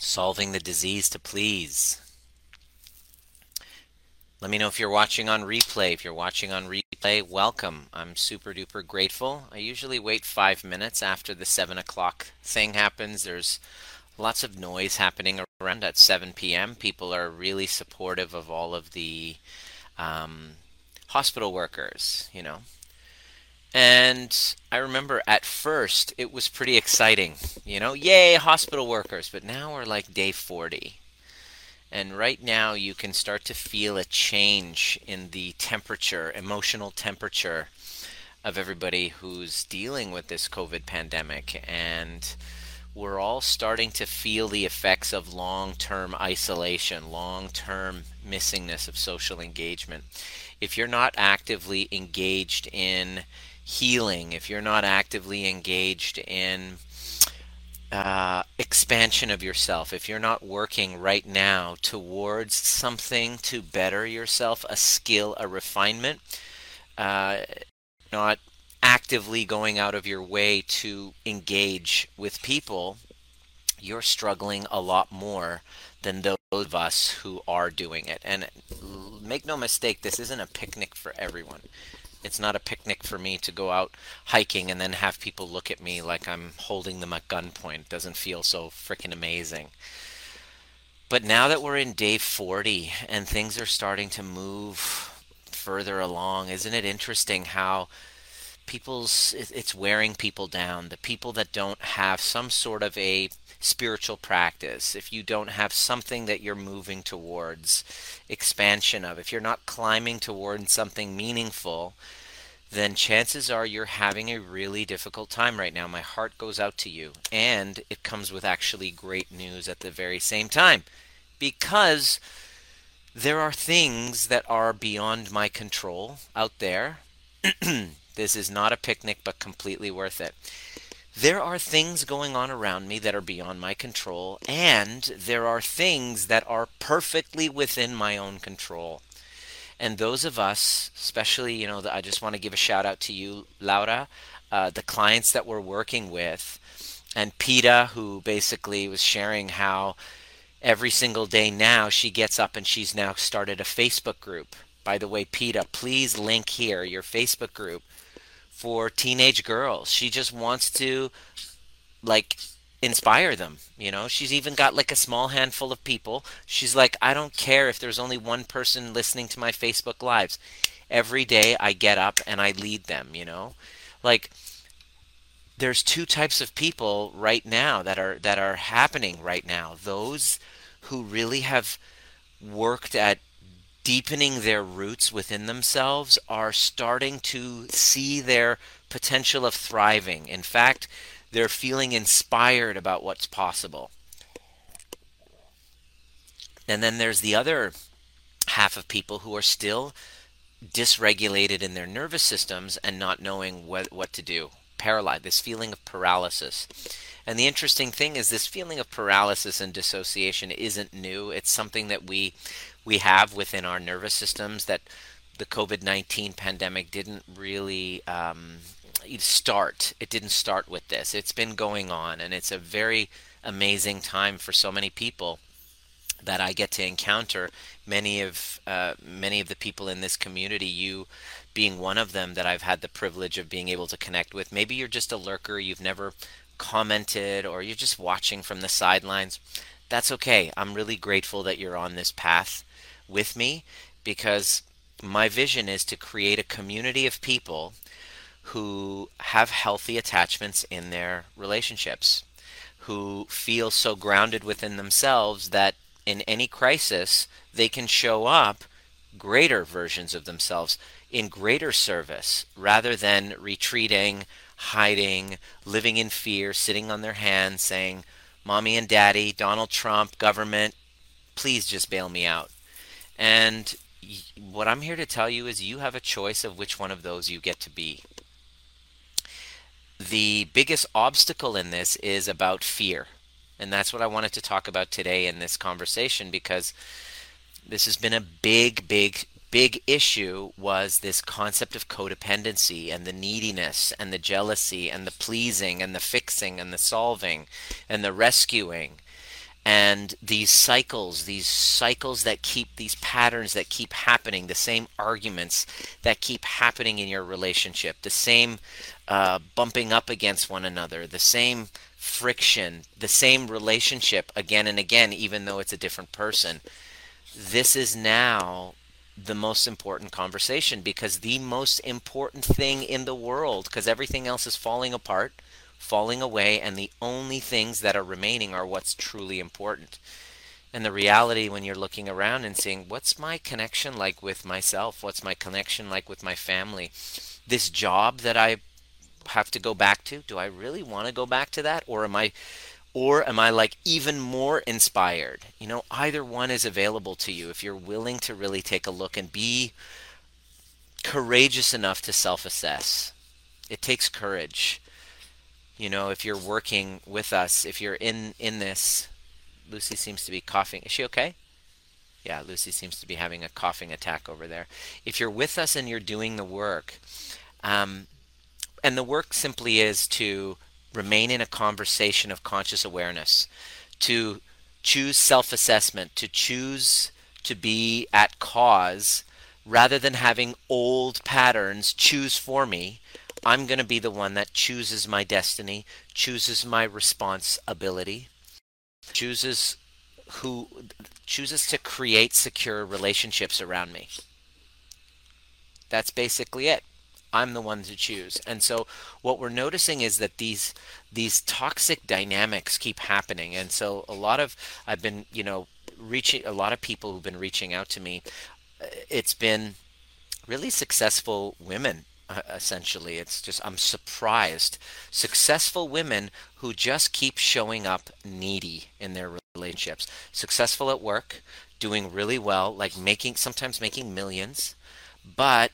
solving the disease to please. Let me know if you're watching on replay. If you're watching on replay, welcome. I'm super duper grateful. I usually wait five minutes after the 7 o'clock thing happens. There's lots of noise happening around at 7 p.m. People are really supportive of all of the um, hospital workers, you know. And I remember at first it was pretty exciting, you know, yay, hospital workers. But now we're like day 40 and right now, you can start to feel a change in the temperature, emotional temperature of everybody who's dealing with this COVID pandemic. And we're all starting to feel the effects of long term isolation, long term missingness of social engagement. If you're not actively engaged in healing, if you're not actively engaged in uh, expansion of yourself, if you're not working right now towards something to better yourself, a skill, a refinement, uh, not actively going out of your way to engage with people, you're struggling a lot more than those of us who are doing it. And make no mistake, this isn't a picnic for everyone. It's not a picnic for me to go out hiking and then have people look at me like I'm holding them at gunpoint. It doesn't feel so freaking amazing. But now that we're in day 40 and things are starting to move further along, isn't it interesting how people's it's wearing people down the people that don't have some sort of a spiritual practice if you don't have something that you're moving towards expansion of if you're not climbing towards something meaningful then chances are you're having a really difficult time right now. My heart goes out to you. And it comes with actually great news at the very same time. Because there are things that are beyond my control out there. This is not a picnic, but completely worth it. There are things going on around me that are beyond my control, and there are things that are perfectly within my own control. And those of us, especially, you know, I just want to give a shout out to you, Laura, uh, the clients that we're working with, and Peta, who basically was sharing how every single day now she gets up and she's now started a Facebook group. By the way, Peta, please link here your Facebook group for teenage girls. She just wants to like inspire them, you know? She's even got like a small handful of people. She's like, I don't care if there's only one person listening to my Facebook lives. Every day I get up and I lead them, you know? Like there's two types of people right now that are that are happening right now. Those who really have worked at deepening their roots within themselves are starting to see their potential of thriving. In fact, they're feeling inspired about what's possible. And then there's the other half of people who are still dysregulated in their nervous systems and not knowing what, what to do. Paralyzed, this feeling of paralysis. And the interesting thing is, this feeling of paralysis and dissociation isn't new. It's something that we we have within our nervous systems that the COVID 19 pandemic didn't really um, start. It didn't start with this. It's been going on, and it's a very amazing time for so many people that I get to encounter. Many of uh, many of the people in this community, you being one of them that I've had the privilege of being able to connect with. Maybe you're just a lurker, you've never commented, or you're just watching from the sidelines. That's okay. I'm really grateful that you're on this path with me because my vision is to create a community of people who have healthy attachments in their relationships, who feel so grounded within themselves that in any crisis they can show up greater versions of themselves in greater service rather than retreating, hiding, living in fear, sitting on their hands saying, Mommy and Daddy, Donald Trump, government, please just bail me out. And what I'm here to tell you is you have a choice of which one of those you get to be. The biggest obstacle in this is about fear. And that's what I wanted to talk about today in this conversation because this has been a big, big, big issue was this concept of codependency and the neediness and the jealousy and the pleasing and the fixing and the solving and the rescuing and these cycles, these cycles that keep these patterns that keep happening, the same arguments that keep happening in your relationship, the same uh, bumping up against one another, the same friction, the same relationship again and again, even though it's a different person. This is now the most important conversation because the most important thing in the world, because everything else is falling apart, falling away, and the only things that are remaining are what's truly important. And the reality when you're looking around and seeing what's my connection like with myself? What's my connection like with my family? This job that I have to go back to, do I really want to go back to that? Or am I or am I like even more inspired? You know, either one is available to you if you're willing to really take a look and be courageous enough to self assess. It takes courage. You know, if you're working with us, if you're in in this, Lucy seems to be coughing. Is she okay? Yeah, Lucy seems to be having a coughing attack over there. If you're with us and you're doing the work, um, and the work simply is to remain in a conversation of conscious awareness, to choose self assessment, to choose to be at cause rather than having old patterns choose for me. I'm going to be the one that chooses my destiny, chooses my responsibility, chooses who chooses to create secure relationships around me. That's basically it. I'm the one to choose. And so what we're noticing is that these these toxic dynamics keep happening. And so a lot of I've been, you know, reaching a lot of people who've been reaching out to me. Uh, it's been really successful women uh, essentially. It's just I'm surprised successful women who just keep showing up needy in their relationships. Successful at work, doing really well, like making sometimes making millions, but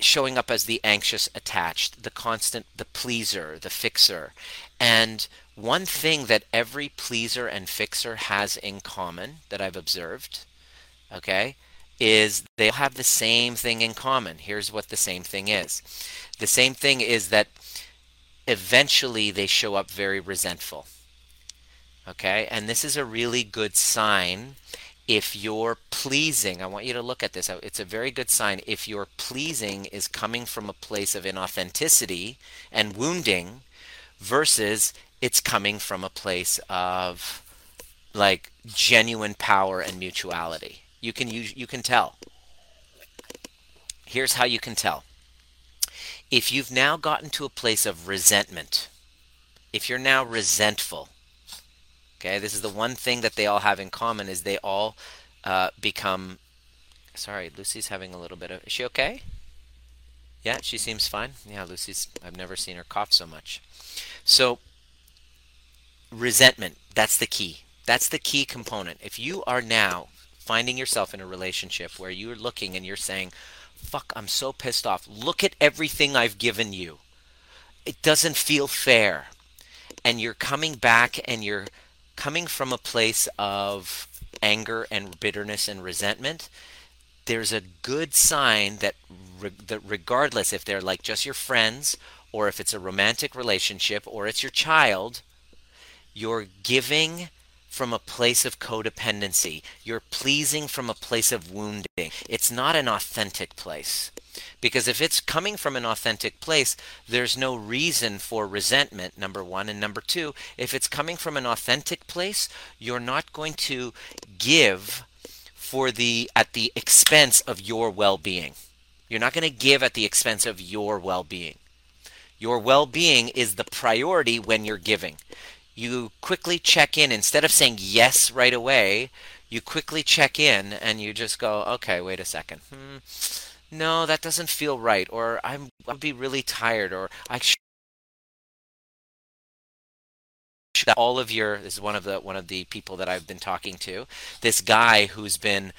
showing up as the anxious attached, the constant, the pleaser, the fixer. And one thing that every pleaser and fixer has in common that I've observed, okay, is they have the same thing in common. Here's what the same thing is the same thing is that eventually they show up very resentful. Okay, and this is a really good sign if you're pleasing, I want you to look at this. Uh, it's a very good sign. If your pleasing is coming from a place of inauthenticity and wounding versus it's coming from a place of like genuine power and mutuality. You can use, you can tell. Here's how you can tell. If you've now gotten to a place of resentment, if you're now resentful, Okay, this is the one thing that they all have in common is they all uh, become. Sorry, Lucy's having a little bit of. Is she okay? Yeah, she seems fine. Yeah, Lucy's. I've never seen her cough so much. So, resentment. That's the key. That's the key component. If you are now finding yourself in a relationship where you're looking and you're saying, "Fuck, I'm so pissed off. Look at everything I've given you. It doesn't feel fair," and you're coming back and you're coming from a place of anger and bitterness and resentment, there's a good sign that, re- that regardless if they're like just your friends or if it's a romantic relationship or it's your child, you're giving from a place of codependency. You're pleasing from a place of wounding. It's not an authentic place. Because if it's coming from an authentic place, there's no reason for resentment, number one. And number two, if it's coming from an authentic place, you're not going to give for the at the expense of your well-being. You're not going to give at the expense of your well-being. Your well-being is the priority when you're giving. You quickly check in instead of saying yes right away, you quickly check in and you just go, "Okay, wait a second. Hmm no, that doesn't feel right, or I'm I'll be really tired, or I should all of your this is one of the one of the people that I've been talking to. This guy who's been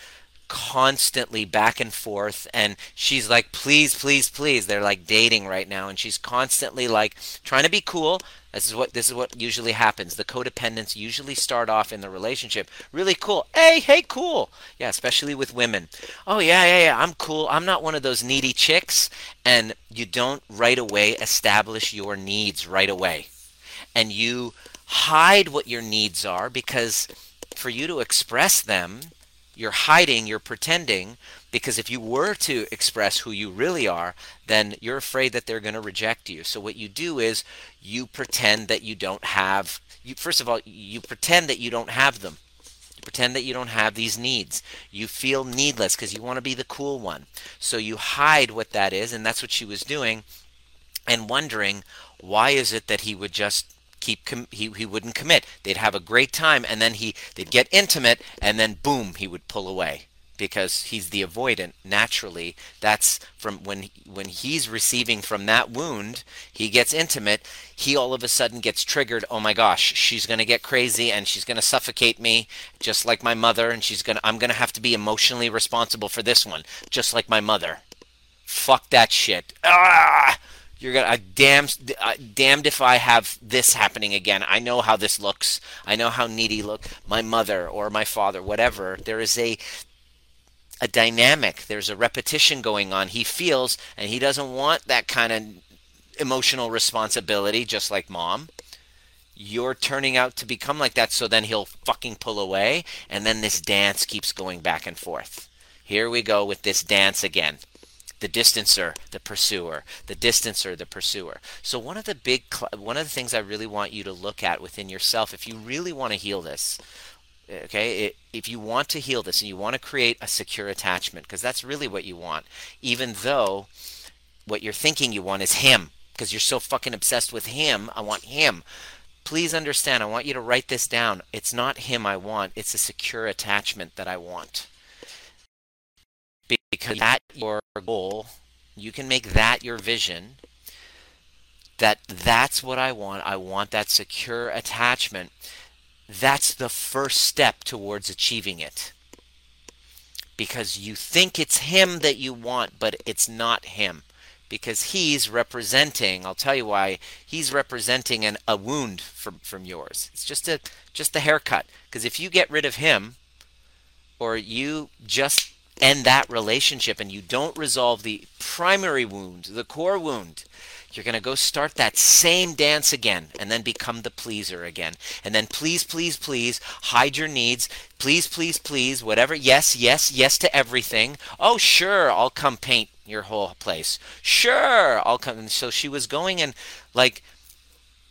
constantly back and forth and she's like please please please. They're like dating right now and she's constantly like trying to be cool. This is what this is what usually happens. The codependents usually start off in the relationship really cool. Hey hey cool. Yeah especially with women. Oh yeah yeah yeah i'm cool. I'm not one of those needy chicks. And you don't right away establish your needs right away. And you hide what your needs are because for you to express them, you're hiding, you're pretending, because if you were to express who you really are, then you're afraid that they're going to reject you. So what you do is you pretend that you don't have you first of all, you pretend that you don't have them. You pretend that you don't have these needs. You feel needless because you want to be the cool one. So you hide what that is, and that's what she was doing and wondering why is it that he would just keep com- he, he wouldn't commit. They'd have a great time and then he they'd get intimate and then boom he would pull away because he's the avoidant naturally. That's from when when he's receiving from that wound he gets intimate he all of a sudden gets triggered oh my gosh she's to get crazy and she's to suffocate me just like my mother and she's to I'm to have to be emotionally responsible for this one just like my mother. Fuck that shit. Ah you're gonna uh, damned if I have this happening again. I know how this looks. I know how needy look. My mother or my father, whatever. There is a a dynamic. There's a repetition going on. He feels, and he doesn't want that kind of emotional responsibility, just like mom. You're turning out to become like that, so then he'll fucking pull away, and then this dance keeps going back and forth. Here we go with this dance again the distancer, the pursuer, the distancer, the pursuer. So one of the big one of the things I really want you to look at within yourself if you really want to heal this okay if you want to heal this and you want to create a secure attachment because that's really what you want even though what you're thinking you want is him because you're so fucking obsessed with him i want him. Please understand i want you to write this down. It's not him i want it's a secure attachment that i want because that your goal you can make that your vision that that's what i want. I want that secure attachment. That's the first step towards achieving it. Because you think it's him that you want but it's not him. Because he's representing i'll tell you why he's representing an, a wound from, from yours. It's just a just a haircut. Because if you get rid of him or you just end that relationship and you don't resolve the primary wound, the core wound, you're going to go start that same dance again and then become the pleaser again. And then please, please, please hide your needs. Please, please, please, whatever. Yes, yes, yes to everything. Oh, sure, I'll come paint your whole place. Sure, I'll come. And So she was going and like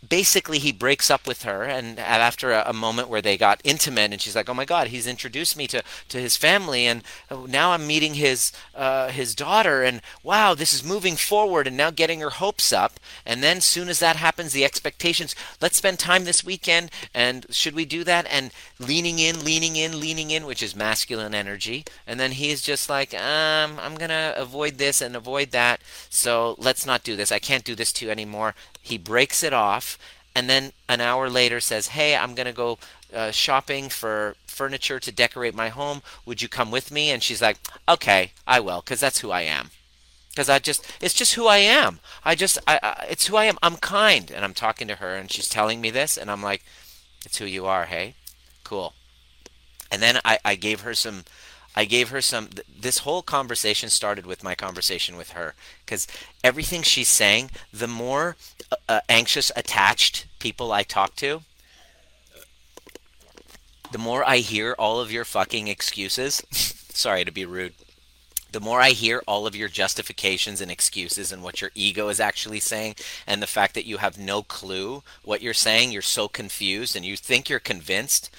basically he breaks up with her and after a, a, moment where they got intimate and she's like oh my god he's introduced me to, to his family and uh, now i'm meeting his uh, his daughter and wow this is moving forward and now getting her hopes up. And then soon as that happens the expectations let's spend time this weekend and should we do that? And leaning in leaning in leaning in which is masculine energy. And then he's just like um, i'm gonna avoid this and avoid that so let's not do this. I can't do this to you anymore he breaks it off and then an hour later says, Hey, I'm going to go uh, shopping for furniture to decorate my home. Would you come with me? And she's like, Okay, I will, because that's who I am. Because I just, it's just who I am. I just, I, I, it's who I am. I'm kind. And I'm talking to her and she's telling me this. And I'm like, It's who you are, hey? Cool. And then I, I gave her some I gave her some. This whole conversation started with my conversation with her because everything she's saying, the more uh, uh, anxious, attached people I talk to, the more I hear all of your fucking excuses. Sorry to be rude. The more I hear all of your justifications and excuses and what your ego is actually saying, and the fact that you have no clue what you're saying, you're so confused and you think you're convinced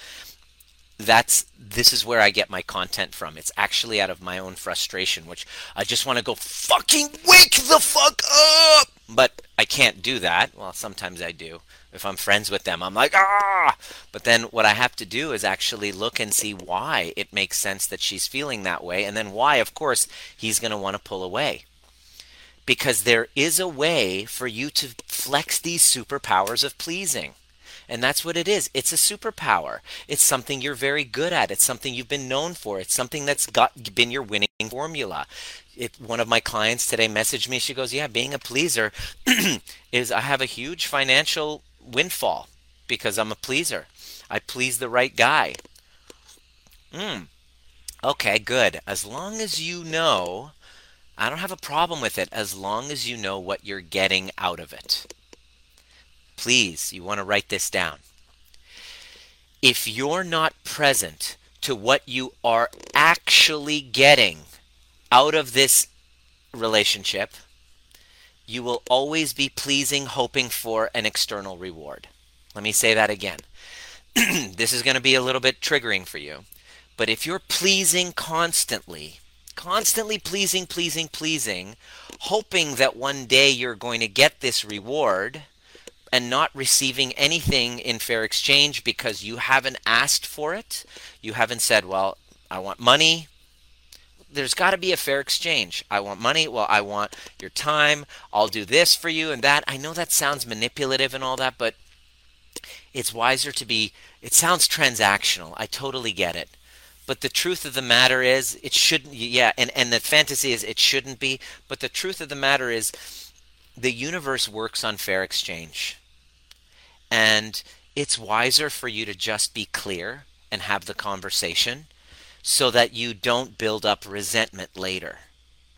that's this is where I get my content from. It's actually out of my own frustration, which I just want to go fucking wake the fuck up. But I can't do that. Well, sometimes I do. If I'm friends with them, I'm like, ah! But then what I have to do is actually look and see why it makes sense that she's feeling that way, and then why, of course, he's going to want to pull away. Because there is a way for you to flex these superpowers of pleasing. And that's what it is. It's a superpower. It's something you're very good at. It's something you've been known for. It's something that's got been your winning formula. If one of my clients today messaged me. She goes, "Yeah, being a pleaser is I have a huge financial windfall because I'm a pleaser. I please the right guy." Hmm. Okay, good. As long as you know, I don't have a problem with it as long as you know what you're getting out of it please, you want to write this down. if you're not present to what you are actually getting out of this relationship, you will always be pleasing, hoping for an external reward. Let me say that again. this is going to be a little bit triggering for you. But if you're pleasing constantly, constantly pleasing, pleasing, pleasing, hoping that one day you're going to get this reward and not receiving anything in fair exchange because you haven't asked for it, you haven't said, Well, I want money, there's got to be a fair exchange. I want money. Well, I want your time. I'll do this for you and that. I know that sounds manipulative and all that, but it's wiser to be, it sounds transactional. I totally get it. But the truth of the matter is, it shouldn't, yeah, and, and the fantasy is it shouldn't be. But the truth of the matter is, the universe works on fair exchange. And it's wiser for you to just be clear and have the conversation so that you don't build up resentment later.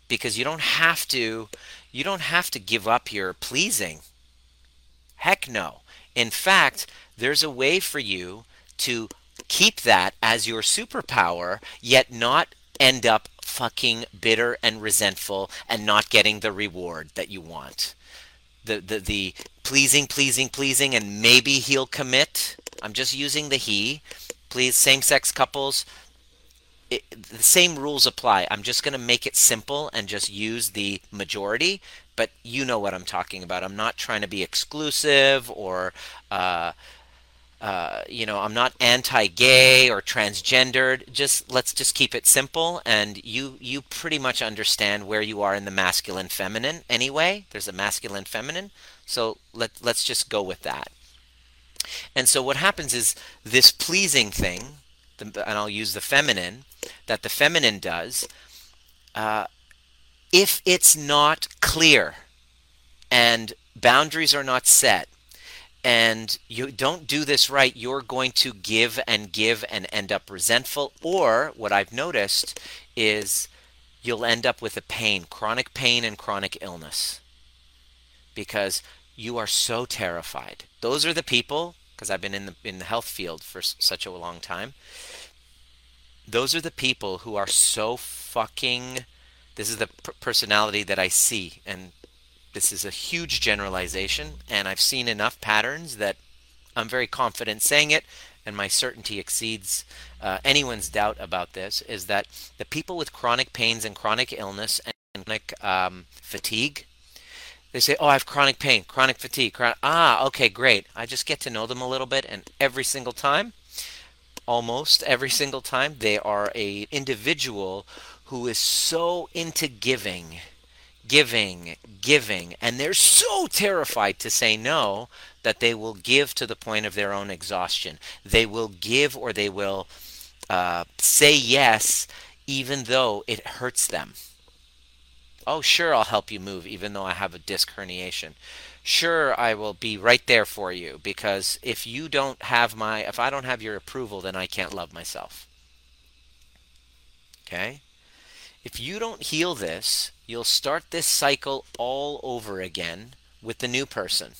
Because you don't have to you don't have to give up your pleasing. Heck no. In fact there's a way for you to keep that as your superpower yet not end up fucking bitter and resentful and not getting the reward that you want the the, the pleasing pleasing pleasing and maybe he'll commit i'm just using the he please same sex couples it, the same rules apply. I'm just going to make it simple and just use the majority, but you know what I'm talking about. I'm not trying to be exclusive or, uh, uh, you know, I'm not anti-gay or transgendered. Just let's just keep it simple, and you you pretty much understand where you are in the masculine feminine anyway. There's a masculine feminine, so let let's just go with that. And so what happens is this pleasing thing, and I'll use the feminine that the feminine does, uh, if it's not clear and boundaries are not set, and you don't do this right, you're going to give and give and end up resentful. Or what I've noticed is you'll end up with a pain, chronic pain and chronic illness because you are so terrified. Those are the people, because I've been in the in the health field for such a long time those are the people who are so fucking this is the personality that I see and this is a huge generalization and I've seen enough patterns that I'm very confident saying it and my certainty exceeds uh, anyone's doubt about this is that the people with chronic pains and chronic illness and chronic um, fatigue they say oh i have chronic pain chronic fatigue chronic, ah okay great. I just get to know them a little bit and every single time almost every single time they are a individual who is so into giving giving giving and they're so terrified to say no that they will give to the point of their own exhaustion they will give or they will uh, say yes even though it hurts them oh sure i'll help you move even though i have a disc herniation sure I will be right there for you because if you don't have my if I don't have your approval then I can't love myself. Okay? If you don't heal this, you'll start this cycle all over again with the new person.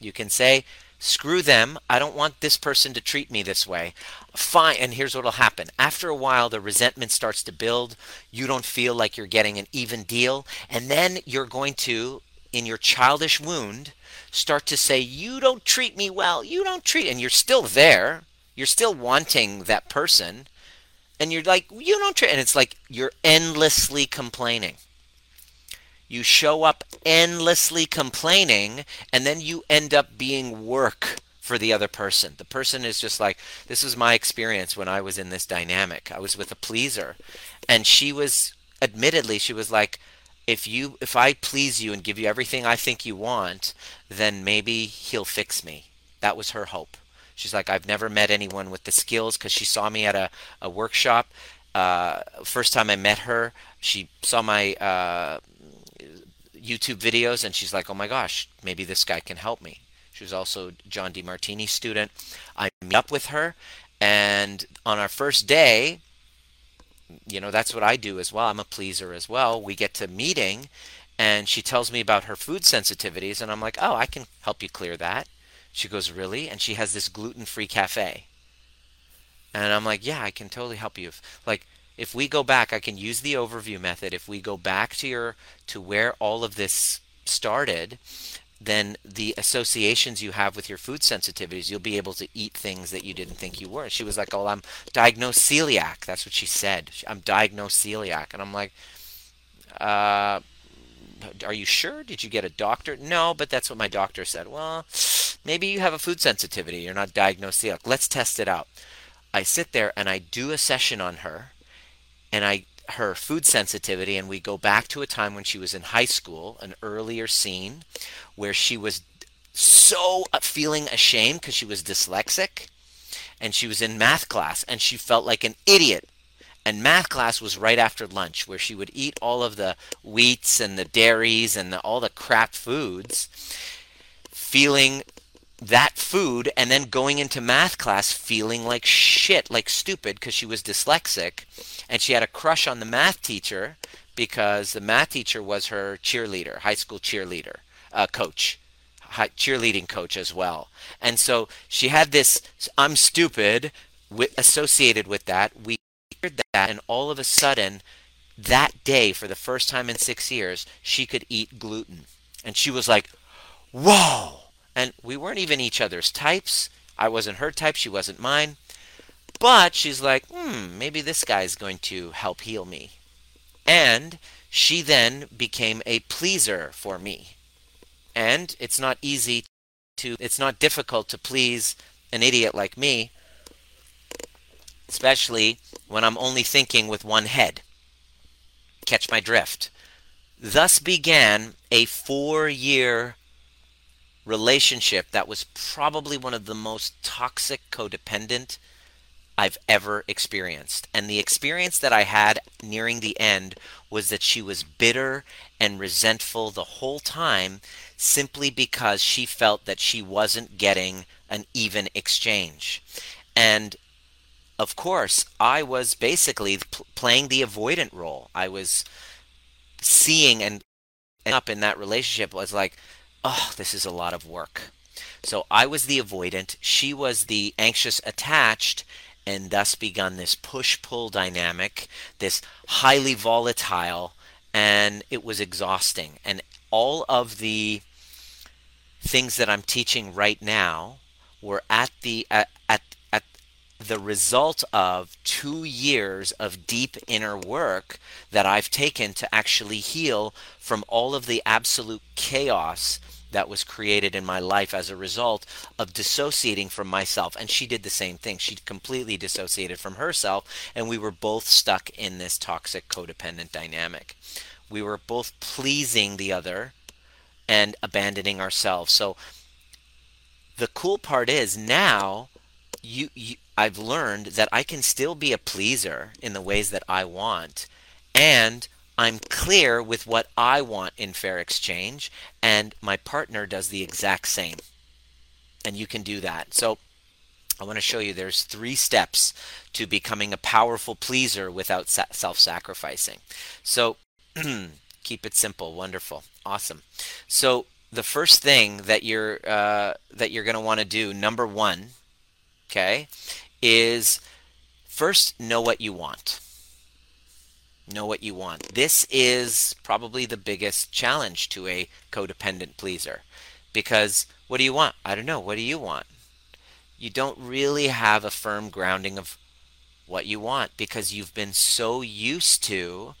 You can say, screw them. I don't want this person to treat me this way. Fine. And here's what will happen. After a while, the resentment starts to build. You don't feel like you're getting an even deal. And then you're going to in your childish wound start to say, You don't treat me well, you don't treat, and you're still there, you're still wanting that person, and you're like, You don't treat, and it's like you're endlessly complaining. You show up endlessly complaining, and then you end up being work for the other person. The person is just like, This was my experience when I was in this dynamic. I was with a pleaser, and she was, admittedly, she was like, if you if I please you and give you everything I think you want, then maybe he'll fix me. That was her hope. She's like, I've never met anyone with the skills because she saw me at a, a workshop. Uh, first time I met her, she saw my uh, YouTube videos and she's like, oh my gosh, maybe this guy can help me. She was also John Demartini's student. I meet up with her, and on our first day, you know, that's what I do as well. I'm a pleaser as well. We get to meeting and she tells me about her food sensitivities and I'm like, "Oh, I can help you clear that." She goes, "Really?" And she has this gluten-free cafe. And I'm like, yeah, I can totally help you. If, like, if we go back, I can use the overview method. If we go back to your to where all of this started, then the associations you have with your food sensitivities, you'll be able to eat things that you didn't think you were. She was like, "Oh, I'm diagnosed celiac." That's what she said. I'm diagnosed celiac, and I'm like, uh, "Are you sure? Did you get a doctor?" No, but that's what my doctor said. Well, maybe you have a food sensitivity. You're not diagnosed celiac. Let's test it out. I sit there and I do a session on her, and I her food sensitivity, and we go back to a time when she was in high school, an earlier scene where she was so uh, feeling ashamed because she was dyslexic and she was in math class and she felt like an idiot. And math class was right after lunch where she would eat all of the wheats and the dairies and the, all the crap foods, feeling that food and then going into math class feeling like shit, like stupid because she was dyslexic and she had a crush on the math teacher because the math teacher was her cheerleader, high school cheerleader, uh, coach, high, cheerleading coach as well. And so she had this I'm stupid with, associated with that. We that and all of a sudden that day for the first time in 6 years she could eat gluten. And she was like, "Whoa!" And we weren't even each other's types. I wasn't her type, she wasn't mine. But she's like, hmm, maybe this guy's going to help heal me. And she then became a pleaser for me. And it's not easy to, it's not difficult to please an idiot like me, especially when I'm only thinking with one head. Catch my drift. Thus began a four year relationship that was probably one of the most toxic codependent I've ever experienced. And the experience that I had nearing the end was that she was bitter and resentful the whole time simply because she felt that she wasn't getting an even exchange. And of course, I was basically playing the avoidant role. I was seeing and up in that relationship was like, oh, this is a lot of work. So I was the avoidant, she was the anxious attached, and thus begun this push pull dynamic, this highly volatile, and it was exhausting. And all of the things that I'm teaching right now were at the the result of two years of deep inner work that I've taken to actually heal from all of the absolute chaos that was created in my life as a result of dissociating from myself. And she did the same thing. She completely dissociated from herself, and we were both stuck in this toxic codependent dynamic. We were both pleasing the other and abandoning ourselves. So the cool part is now you, you I've learned that I can still be a pleaser in the ways that I want and I'm clear with what I want in fair exchange, and my partner does the exact same. And you can do that. So I want to show you there's three steps to becoming a powerful pleaser without self-sacrificing. So keep it simple, wonderful, awesome. So the first thing that you're uh, that you're going to want to do, number one, okay, is first know what you want know what you want. This is probably the biggest challenge to a codependent pleaser because what do you want? I don't know. What do you want? You don't really have a firm grounding of what you want because you've been so used to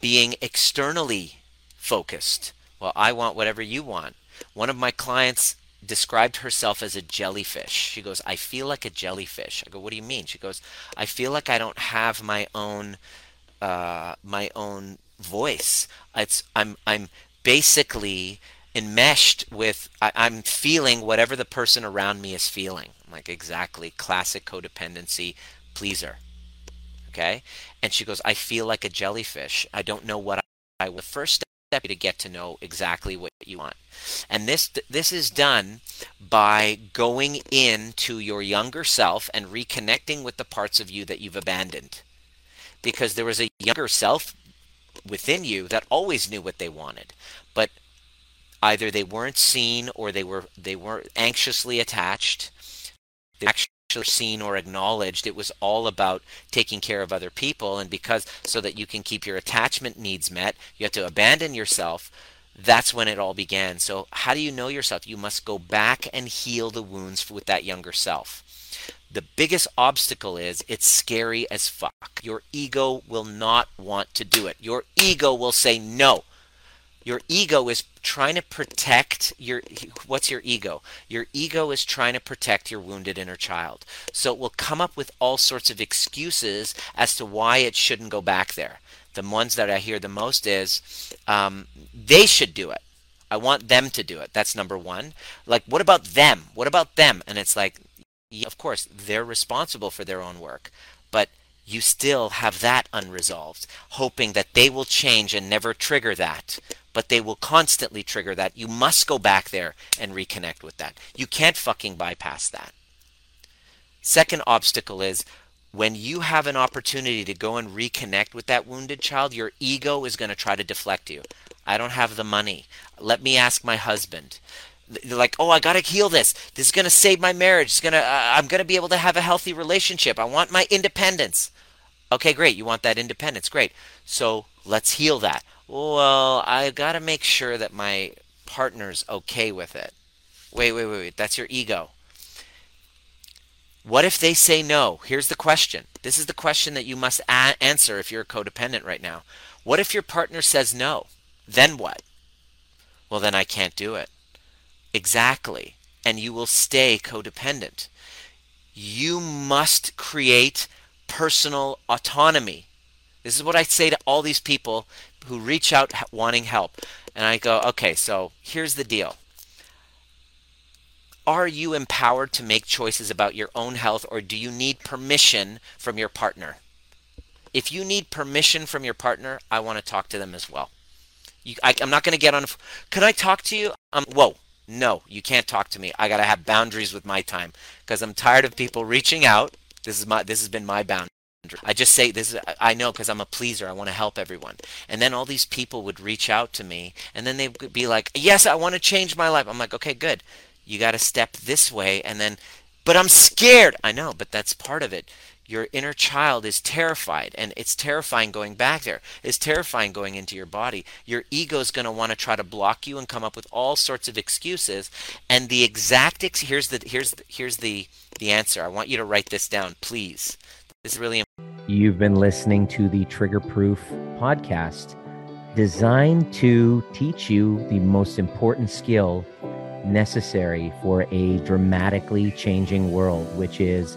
being externally focused. Well, I want whatever you want. One of my clients described herself as a jellyfish. She goes, I feel like a jellyfish. I go, what do you mean? She goes, I feel like I don't have my own uh, my own voice. It's I'm I'm basically enmeshed with I, I'm feeling whatever the person around me is feeling. I'm like exactly classic codependency pleaser. Okay? And she goes, I feel like a jellyfish. I don't know what I, I the first step to get to know exactly what you want. And this this is done by going into your younger self and reconnecting with the parts of you that you've abandoned. Because there was a younger self within you that always knew what they wanted. But either they weren't seen or they were they were anxiously attached. They seen or acknowledged. It was all about taking care of other people. And because, so that you can keep your attachment needs met, you have to abandon yourself. That's when it all began. So, how do you know yourself? You must go back and heal the wounds with that younger self. The biggest obstacle is it's scary as fuck. Your ego will not want to do it. Your ego will say no. Your ego is trying to protect your what's your ego? Your ego is trying to protect your wounded inner child. So it will come up with all sorts of excuses as to why it shouldn't go back there. The ones that I hear the most is um, they should do it. I want them to do it. That's number one. Like, what about them? What about them? And it's like, of course, they're responsible for their own work, you still have that unresolved, hoping that they will change and never trigger that but they will constantly trigger that. You must go back there and reconnect with that. You can't fucking bypass that. Second obstacle is when you have an opportunity to go and reconnect with that wounded child, your ego is going to try to deflect you. I don't have the money. Let me ask my husband. They're like, oh, I got to heal this. This is going to save my marriage. It's gonna, uh, I'm going to be able to have a healthy relationship. I want my independence. Okay, great. You want that independence. Great. So let's heal that. Well, I've got to make sure that my partner's okay with it. Wait, wait, wait, wait. That's your ego. What if they say no? Here's the question. This is the question that you must a- answer if you're a codependent right now. What if your partner says no? Then what? Well, then I can't do it. Exactly. And you will stay codependent. You must create personal autonomy. This is what I say to all these people who reach out wanting help. And I go, okay, so here's the deal. Are you empowered to make choices about your own health, or do you need permission from your partner? If you need permission from your partner, I want to talk to them as well. You, I, am not going to get on. Can I talk to you? Um, whoa, no, you can't talk to me. I got to have boundaries with my time because I'm tired of people reaching out. This is my. This has been my boundary. I just say this is I know because I'm a pleaser. I want to help everyone. And then all these people would reach out to me and then they would be like, "Yes, I want to change my life." I'm like, "Okay, good. You got to step this way and then but I'm scared." I know, but that's part of it. Your inner child is terrified and it's terrifying going back there. It's terrifying going into your body. Your ego is going to want to try to block you and come up with all sorts of excuses and the exact ex- here's the here's the, here's the the answer. I want you to write this down, please. This is really You've been listening to the Trigger Proof podcast, designed to teach you the most important skill necessary for a dramatically changing world, which is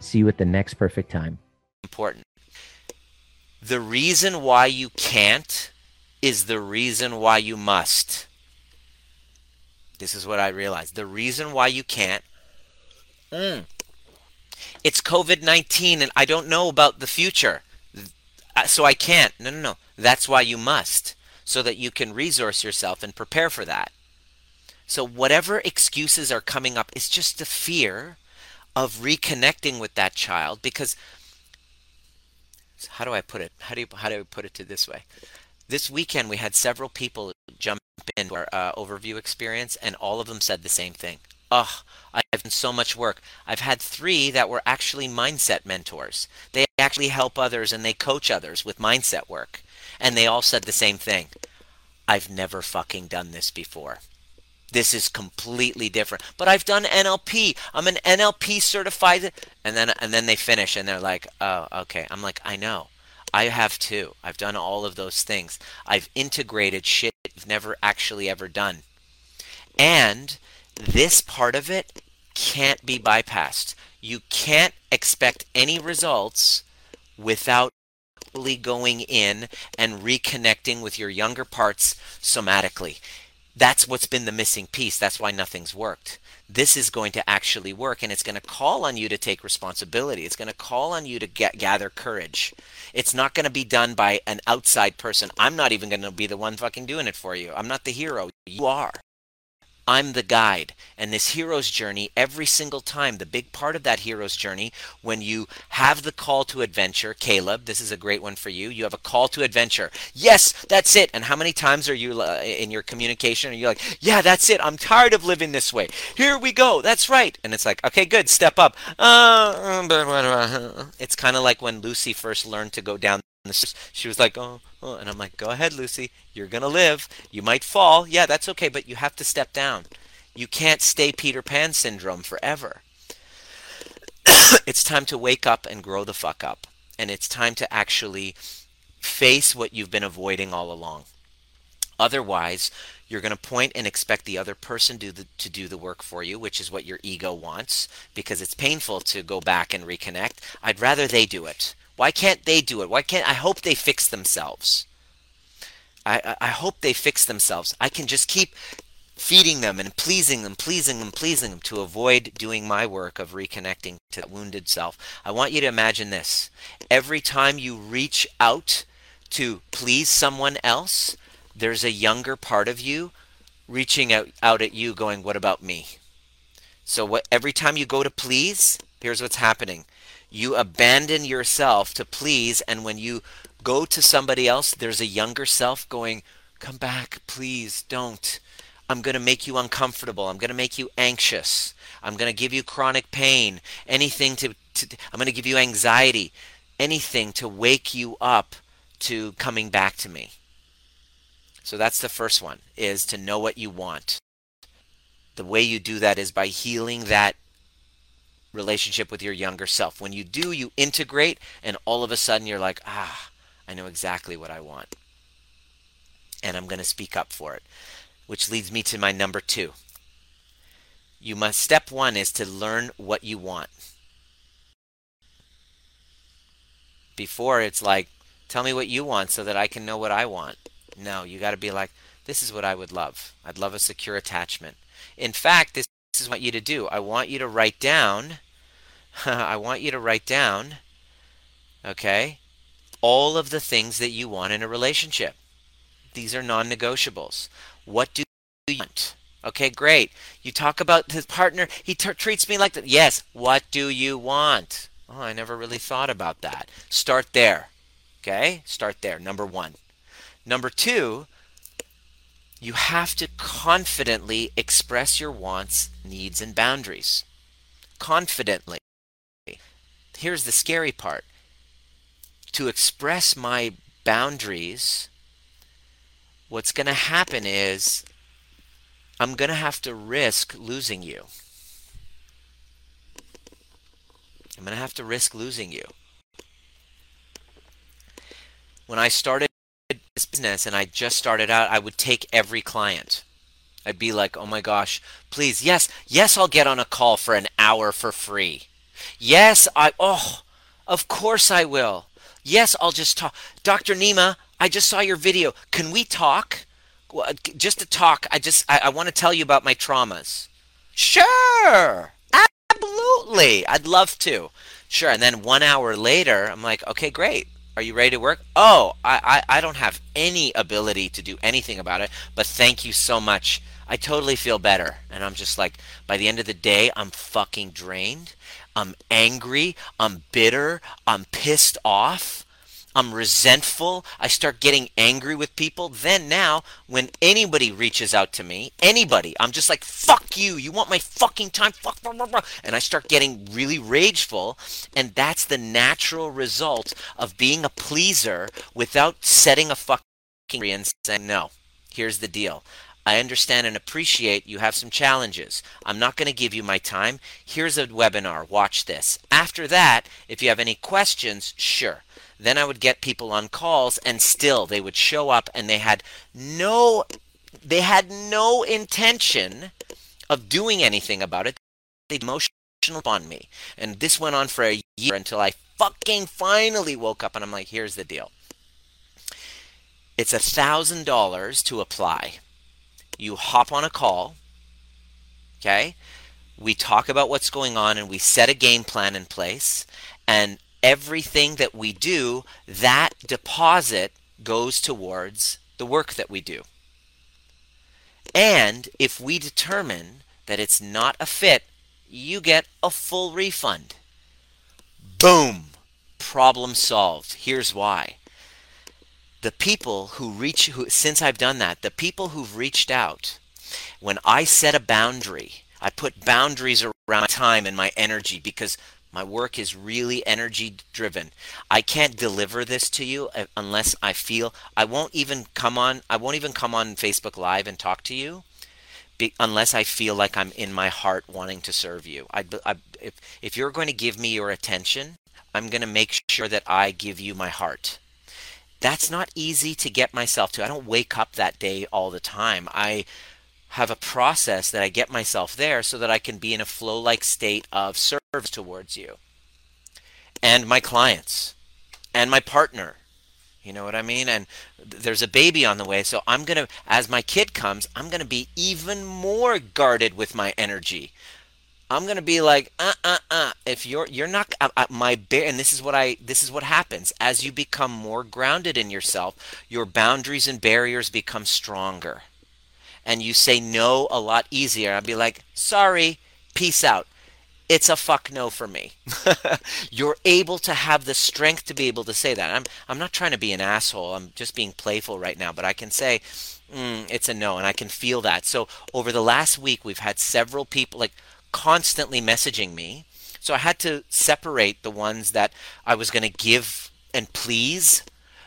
See you at the next perfect time. Important. The reason why you can't is the reason why you must. This is what I realized. The reason why you can't. Mm, it's COVID 19 and I don't know about the future. Uh, so I can't. No, no, no. That's why you must, so that you can resource yourself and prepare for that. So, whatever excuses are coming up, it's just the fear of reconnecting with that child because how do I put it? How do you how do I put it to this way? This weekend we had several people jump into our uh, overview experience, and all of them said the same thing. Oh, I've done so much work. I've had three that were actually mindset mentors. They actually help others and they coach others with mindset work. And they all said the same thing I've never fucking done this before. This is completely different. But I've done NLP. I'm an NLP certified and then and then they finish and they're like, "Oh, okay." I'm like, "I know. I have too. I've done all of those things. I've integrated shit I've never actually ever done. And this part of it can't be bypassed. You can't expect any results without going in and reconnecting with your younger parts somatically. That's what's been the missing piece. That's why nothing's worked. This is going to actually work and it's going to call on you to take responsibility. It's going to call on you to get, gather courage. It's not going to be done by an outside person. I'm not even going to be the one fucking doing it for you. I'm not the hero. You are. I'm the guide. And this hero's journey, every single time, the big part of that hero's journey, when you have the call to adventure, Caleb, this is a great one for you. You have a call to adventure. Yes, that's it. And how many times are you uh, in your communication? Are you like, yeah, that's it. I'm tired of living this way. Here we go. That's right. And it's like, okay, good. Step up. Uh, it's kind of like when Lucy first learned to go down she was like, oh, oh, and I'm like, go ahead, Lucy. You're going to live. You might fall. Yeah, that's okay, but you have to step down. You can't stay Peter Pan syndrome forever. it's time to wake up and grow the fuck up. And it's time to actually face what you've been avoiding all along. Otherwise, you're going to point and expect the other person do the, to do the work for you, which is what your ego wants, because it's painful to go back and reconnect. I'd rather they do it. Why can't they do it? Why can't I hope they fix themselves? I, I hope they fix themselves. I can just keep feeding them and pleasing them, pleasing them, pleasing them to avoid doing my work of reconnecting to that wounded self. I want you to imagine this. Every time you reach out to please someone else, there's a younger part of you reaching out, out at you going, What about me? So what every time you go to please, here's what's happening. You abandon yourself to please, and when you go to somebody else, there's a younger self going, Come back, please, don't. I'm going to make you uncomfortable. I'm going to make you anxious. I'm going to give you chronic pain. Anything to, to I'm going to give you anxiety. Anything to wake you up to coming back to me. So that's the first one is to know what you want. The way you do that is by healing that relationship with your younger self. When you do, you integrate, and all of a sudden you're like, ah, I know exactly what I want. And I'm going to speak up for it. Which leads me to my number two. You must, step one is to learn what you want. Before it's like, tell me what you want so that I can know what I want. No, you got to be like, this is what I would love. I'd love a secure attachment. In fact, this is what want you to do. I want you to write down, I want you to write down, okay, all of the things that you want in a relationship. These are non negotiables. What do you want? Okay, great. You talk about his partner, he t- treats me like that. Yes, what do you want? Oh, I never really thought about that. Start there. Okay, start there. Number one. Number two, you have to confidently express your wants, needs, and boundaries. Confidently. Here's the scary part to express my boundaries, what's going to happen is I'm going to have to risk losing you. I'm going to have to risk losing you. When I started this business and I just started out, I would take every client. I'd be like, oh my gosh, please, yes, yes, I'll get on a call for an hour for free. Yes, I, oh, of course I will. Yes, I'll just talk. Dr. Nima, I just saw your video. Can we talk? Just to talk, I just, I, I want to tell you about my traumas. Sure, absolutely. I'd love to. Sure. And then one hour later, I'm like, okay, great. Are you ready to work? Oh, I, I, I don't have any ability to do anything about it, but thank you so much. I totally feel better. And I'm just like, by the end of the day, I'm fucking drained. I'm angry. I'm bitter. I'm pissed off. I'm resentful. I start getting angry with people. Then now, when anybody reaches out to me, anybody, I'm just like, fuck you. You want my fucking time? Fuck, blah, blah, blah. And I start getting really rageful. And that's the natural result of being a pleaser without setting a fucking and saying, no, here's the deal. I understand and appreciate you have some challenges. I'm not going to give you my time. Here's a webinar. Watch this. After that, if you have any questions, sure. Then I would get people on calls and still they would show up and they had no they had no intention of doing anything about it. They emotional on me. And this went on for a year until I fucking finally woke up and I'm like, here's the deal. It's a thousand dollars to apply. You hop on a call, okay? We talk about what's going on and we set a game plan in place. And everything that we do, that deposit goes towards the work that we do. And if we determine that it's not a fit, you get a full refund. Boom! Problem solved. Here's why. The people who reach, who, since I've done that, the people who've reached out, when I set a boundary, I put boundaries around time and my energy because my work is really energy driven. I can't deliver this to you uh, unless I feel I won't even come on I won't even come on Facebook live and talk to you be, unless I feel like I'm in my heart wanting to serve you. I, I, if if you're going to give me your attention, I'm going to make sure that I give you my heart. That's not easy to get myself to. I don't wake up that day all the time. I have a process that I get myself there so that I can be in a flow like state of service towards you and my clients and my partner. You know what I mean? And there's a baby on the way, so I'm going to as my kid comes, I'm going to be even more guarded with my energy. I'm going to be like, uh, uh, uh. If you're, you're not uh, uh, my bear, and this is what I, this is what happens as you become more grounded in yourself. Your boundaries and barriers become stronger and you say no a lot easier. I'd be like, sorry, peace out. It's a fuck no for me. You're able to have the strength to be able to say that. I'm I'm not trying to be an asshole. I'm just being playful right now, but I can say mm, it's a no, and I can feel that. So over the last week, we've had several people like constantly messaging me. So I had to separate the ones that I was going to give and please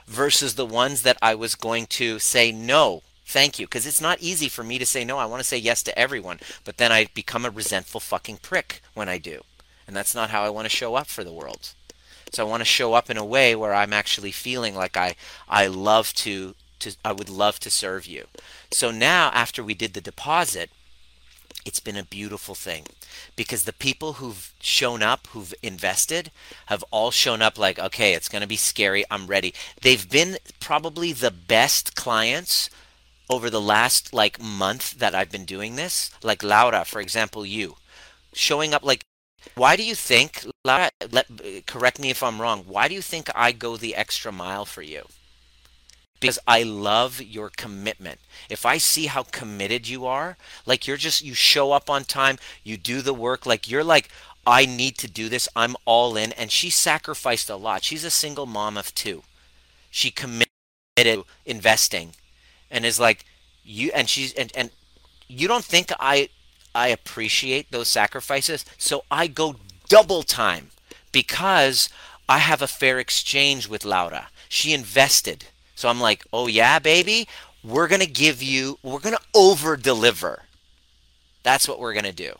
versus the ones that I was going to say no Thank you. Because it's not easy for me to say no. I want to say yes to everyone. But then I become a resentful fucking prick when I do. And that's not how I want to show up for the world. So I want to show up in a way where I'm actually feeling like I, I love to, to, I would love to serve you. So now, after we did the deposit, it's been a beautiful thing because the people who've shown up, who've invested, have all shown up like, okay, it's going to be scary. I'm ready. They've been probably the best clients over the last like month that I've been doing this, like Laura, for example, you showing up like why do you think Laura let correct me if I'm wrong, why do you think I go the extra mile for you? Because I love your commitment. If I see how committed you are, like you're just you show up on time, you do the work, like you're like I need to do this. I'm all in and she sacrificed a lot. She's a single mom of two. She committed investing and is like you and she's and and you don't think I I appreciate those sacrifices, so I go double time because I have a fair exchange with Laura. She invested. So I'm like, "Oh yeah, baby, we're going to give you we're going to over deliver." That's what we're going to do.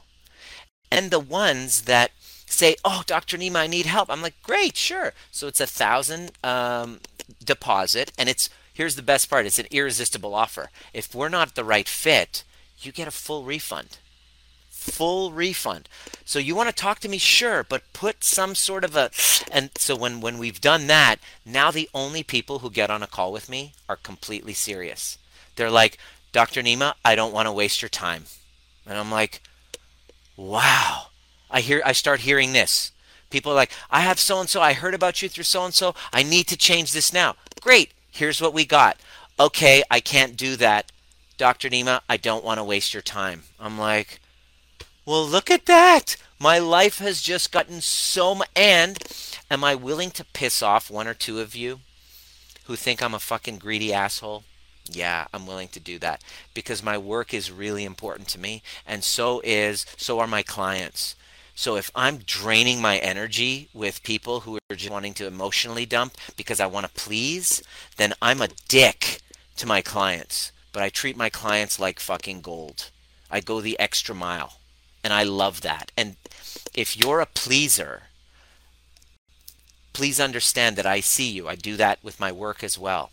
And the ones that say, "Oh, Dr. Nima, I need help." I'm like, "Great, sure." So it's a thousand um, deposit, and it's Here's the best part it's an irresistible offer. If we're not the right fit, you get a full refund. Full refund. So you want to talk to me? Sure, but put some sort of a. And so when, when we've done that, now the only people who get on a call with me are completely serious. They're like, Dr. Nima, I don't want to waste your time. And I'm like, wow. I hear I start hearing this. People are like, I have so and so, I heard about you through so and so, I need to change this now. Great. Here's what we got. Okay, I can't do that. Dr. Nima, I don't want to waste your time. I'm like, well, look at that. My life has just gotten so. And am I willing to piss off one or two of you who think I'm a fucking greedy asshole? Yeah, I'm willing to do that because my work is really important to me, and so is so are my clients. So if I'm draining my energy with people who are just wanting to emotionally dump because I want to please, then I'm a dick to my clients but I treat my clients like fucking gold. I go the extra mile. And I love that. And if you're a pleaser, please understand that I see you. I do that with my work as well.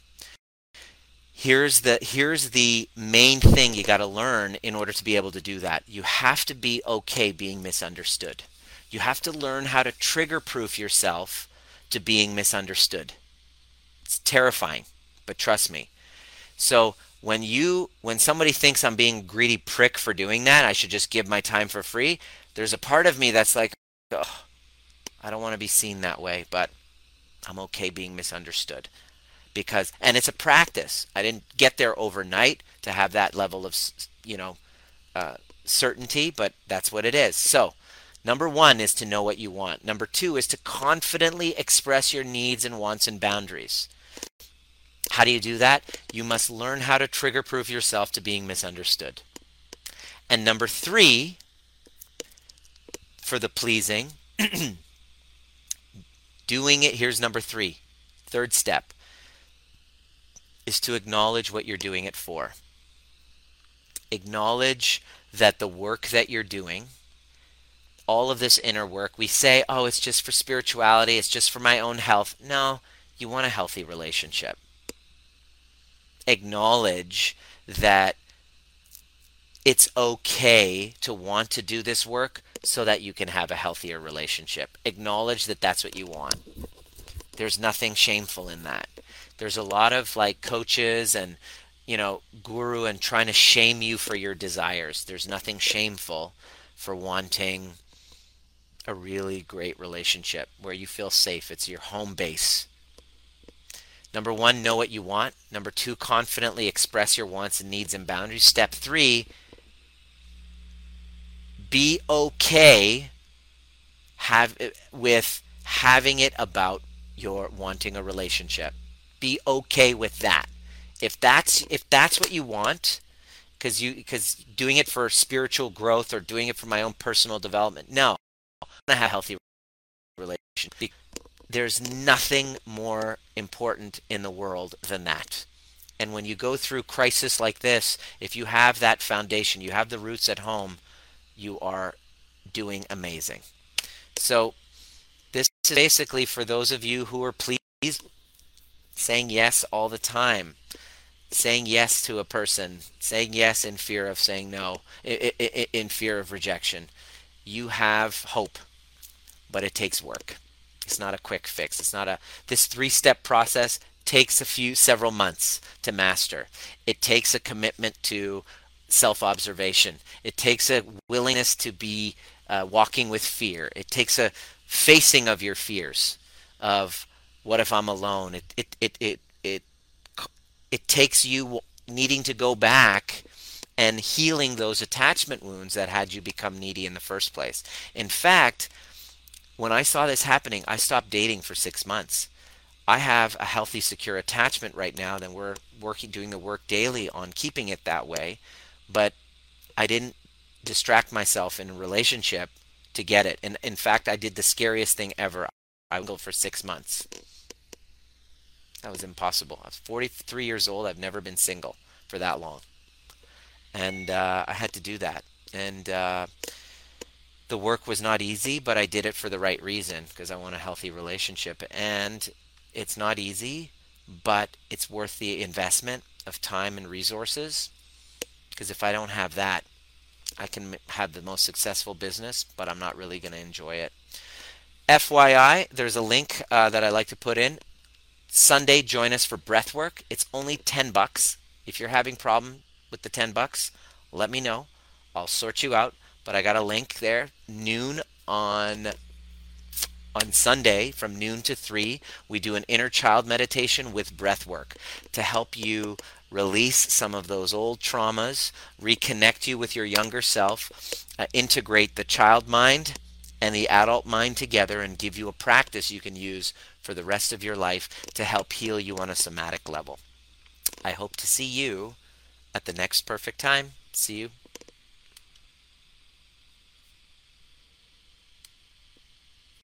Here's the here's the main thing you got to learn in order to be able to do that. You have to be okay being misunderstood. You have to learn how to trigger proof yourself to being misunderstood. It's terrifying, but trust me. So when you when somebody thinks I'm being greedy prick for doing that, I should just give my time for free. There's a part of me that's like, I don't want to be seen that way, but I'm okay being misunderstood. Because and it's a practice. I didn't get there overnight to have that level of you know uh, certainty, but that's what it is. So Number one is to know what you want. Number two is to confidently express your needs and wants and boundaries. How do you do that? You must learn how to trigger proof yourself to being misunderstood. And number three, for the pleasing, doing it, here's number three, third step is to acknowledge what you're doing it for. Acknowledge that the work that you're doing all of this inner work. We say, oh, it's just for spirituality, it's just for my own health. No, you want a healthy relationship. Acknowledge that it's okay to want to do this work so that you can have a healthier relationship. Acknowledge that that's what you want. There's nothing shameful in that. There's a lot of like coaches and you know, guru and trying to shame you for your desires. There's nothing shameful for wanting a really great relationship where you feel safe. It's your home base. Number one, know what you want. Number two, confidently express your wants and needs and boundaries. Step three, be okay have eh, with having it about your wanting a relationship. Be okay with that. If that's if that's what you want, because you because doing it for spiritual growth or doing it for my own personal development, no to have a healthy relationship. There's nothing more important in the world than that. And when you go through crisis like this, if you have that foundation, you have the roots at home, you are doing amazing. So this is basically for those of you who are pleased saying yes all the time saying yes to a person saying yes in fear of saying no in fear of rejection you have hope but it takes work. It's not a quick fix. It's not a this three-step process takes a few several months to master. It takes a commitment to self-observation. It takes a willingness to be uh, walking with fear. It takes a facing of your fears of what if I'm alone? It it it it it, it takes you needing to go back and healing those attachment wounds that had you become needy in the first place. In fact, when I saw this happening, I stopped dating for six months. I have a healthy, secure attachment right now, then we're working, doing the work daily on keeping it that way. But I didn't distract myself in a relationship to get it. And in fact, I did the scariest thing ever. I go for six months. That was impossible. I was 43 years old. I've never been single for that long. And uh, I had to do that. And uh, the work was not easy, but I did it for the right reason because I want a healthy relationship. And it's not easy, but it's worth the investment of time and resources. Because if I don't have that, I can have the most successful business, but I'm not really going to enjoy it. FYI, there's a link uh, that I like to put in. Sunday, join us for breathwork. It's only 10 bucks. If you're having problem with the 10 bucks, let me know. I'll sort you out but I got a link there noon on on Sunday from noon to 3 we do an inner child meditation with breath work to help you release some of those old traumas reconnect you with your younger self uh, integrate the child mind and the adult mind together and give you a practice you can use for the rest of your life to help heal you on a somatic level. I hope to see you at the next perfect time. See you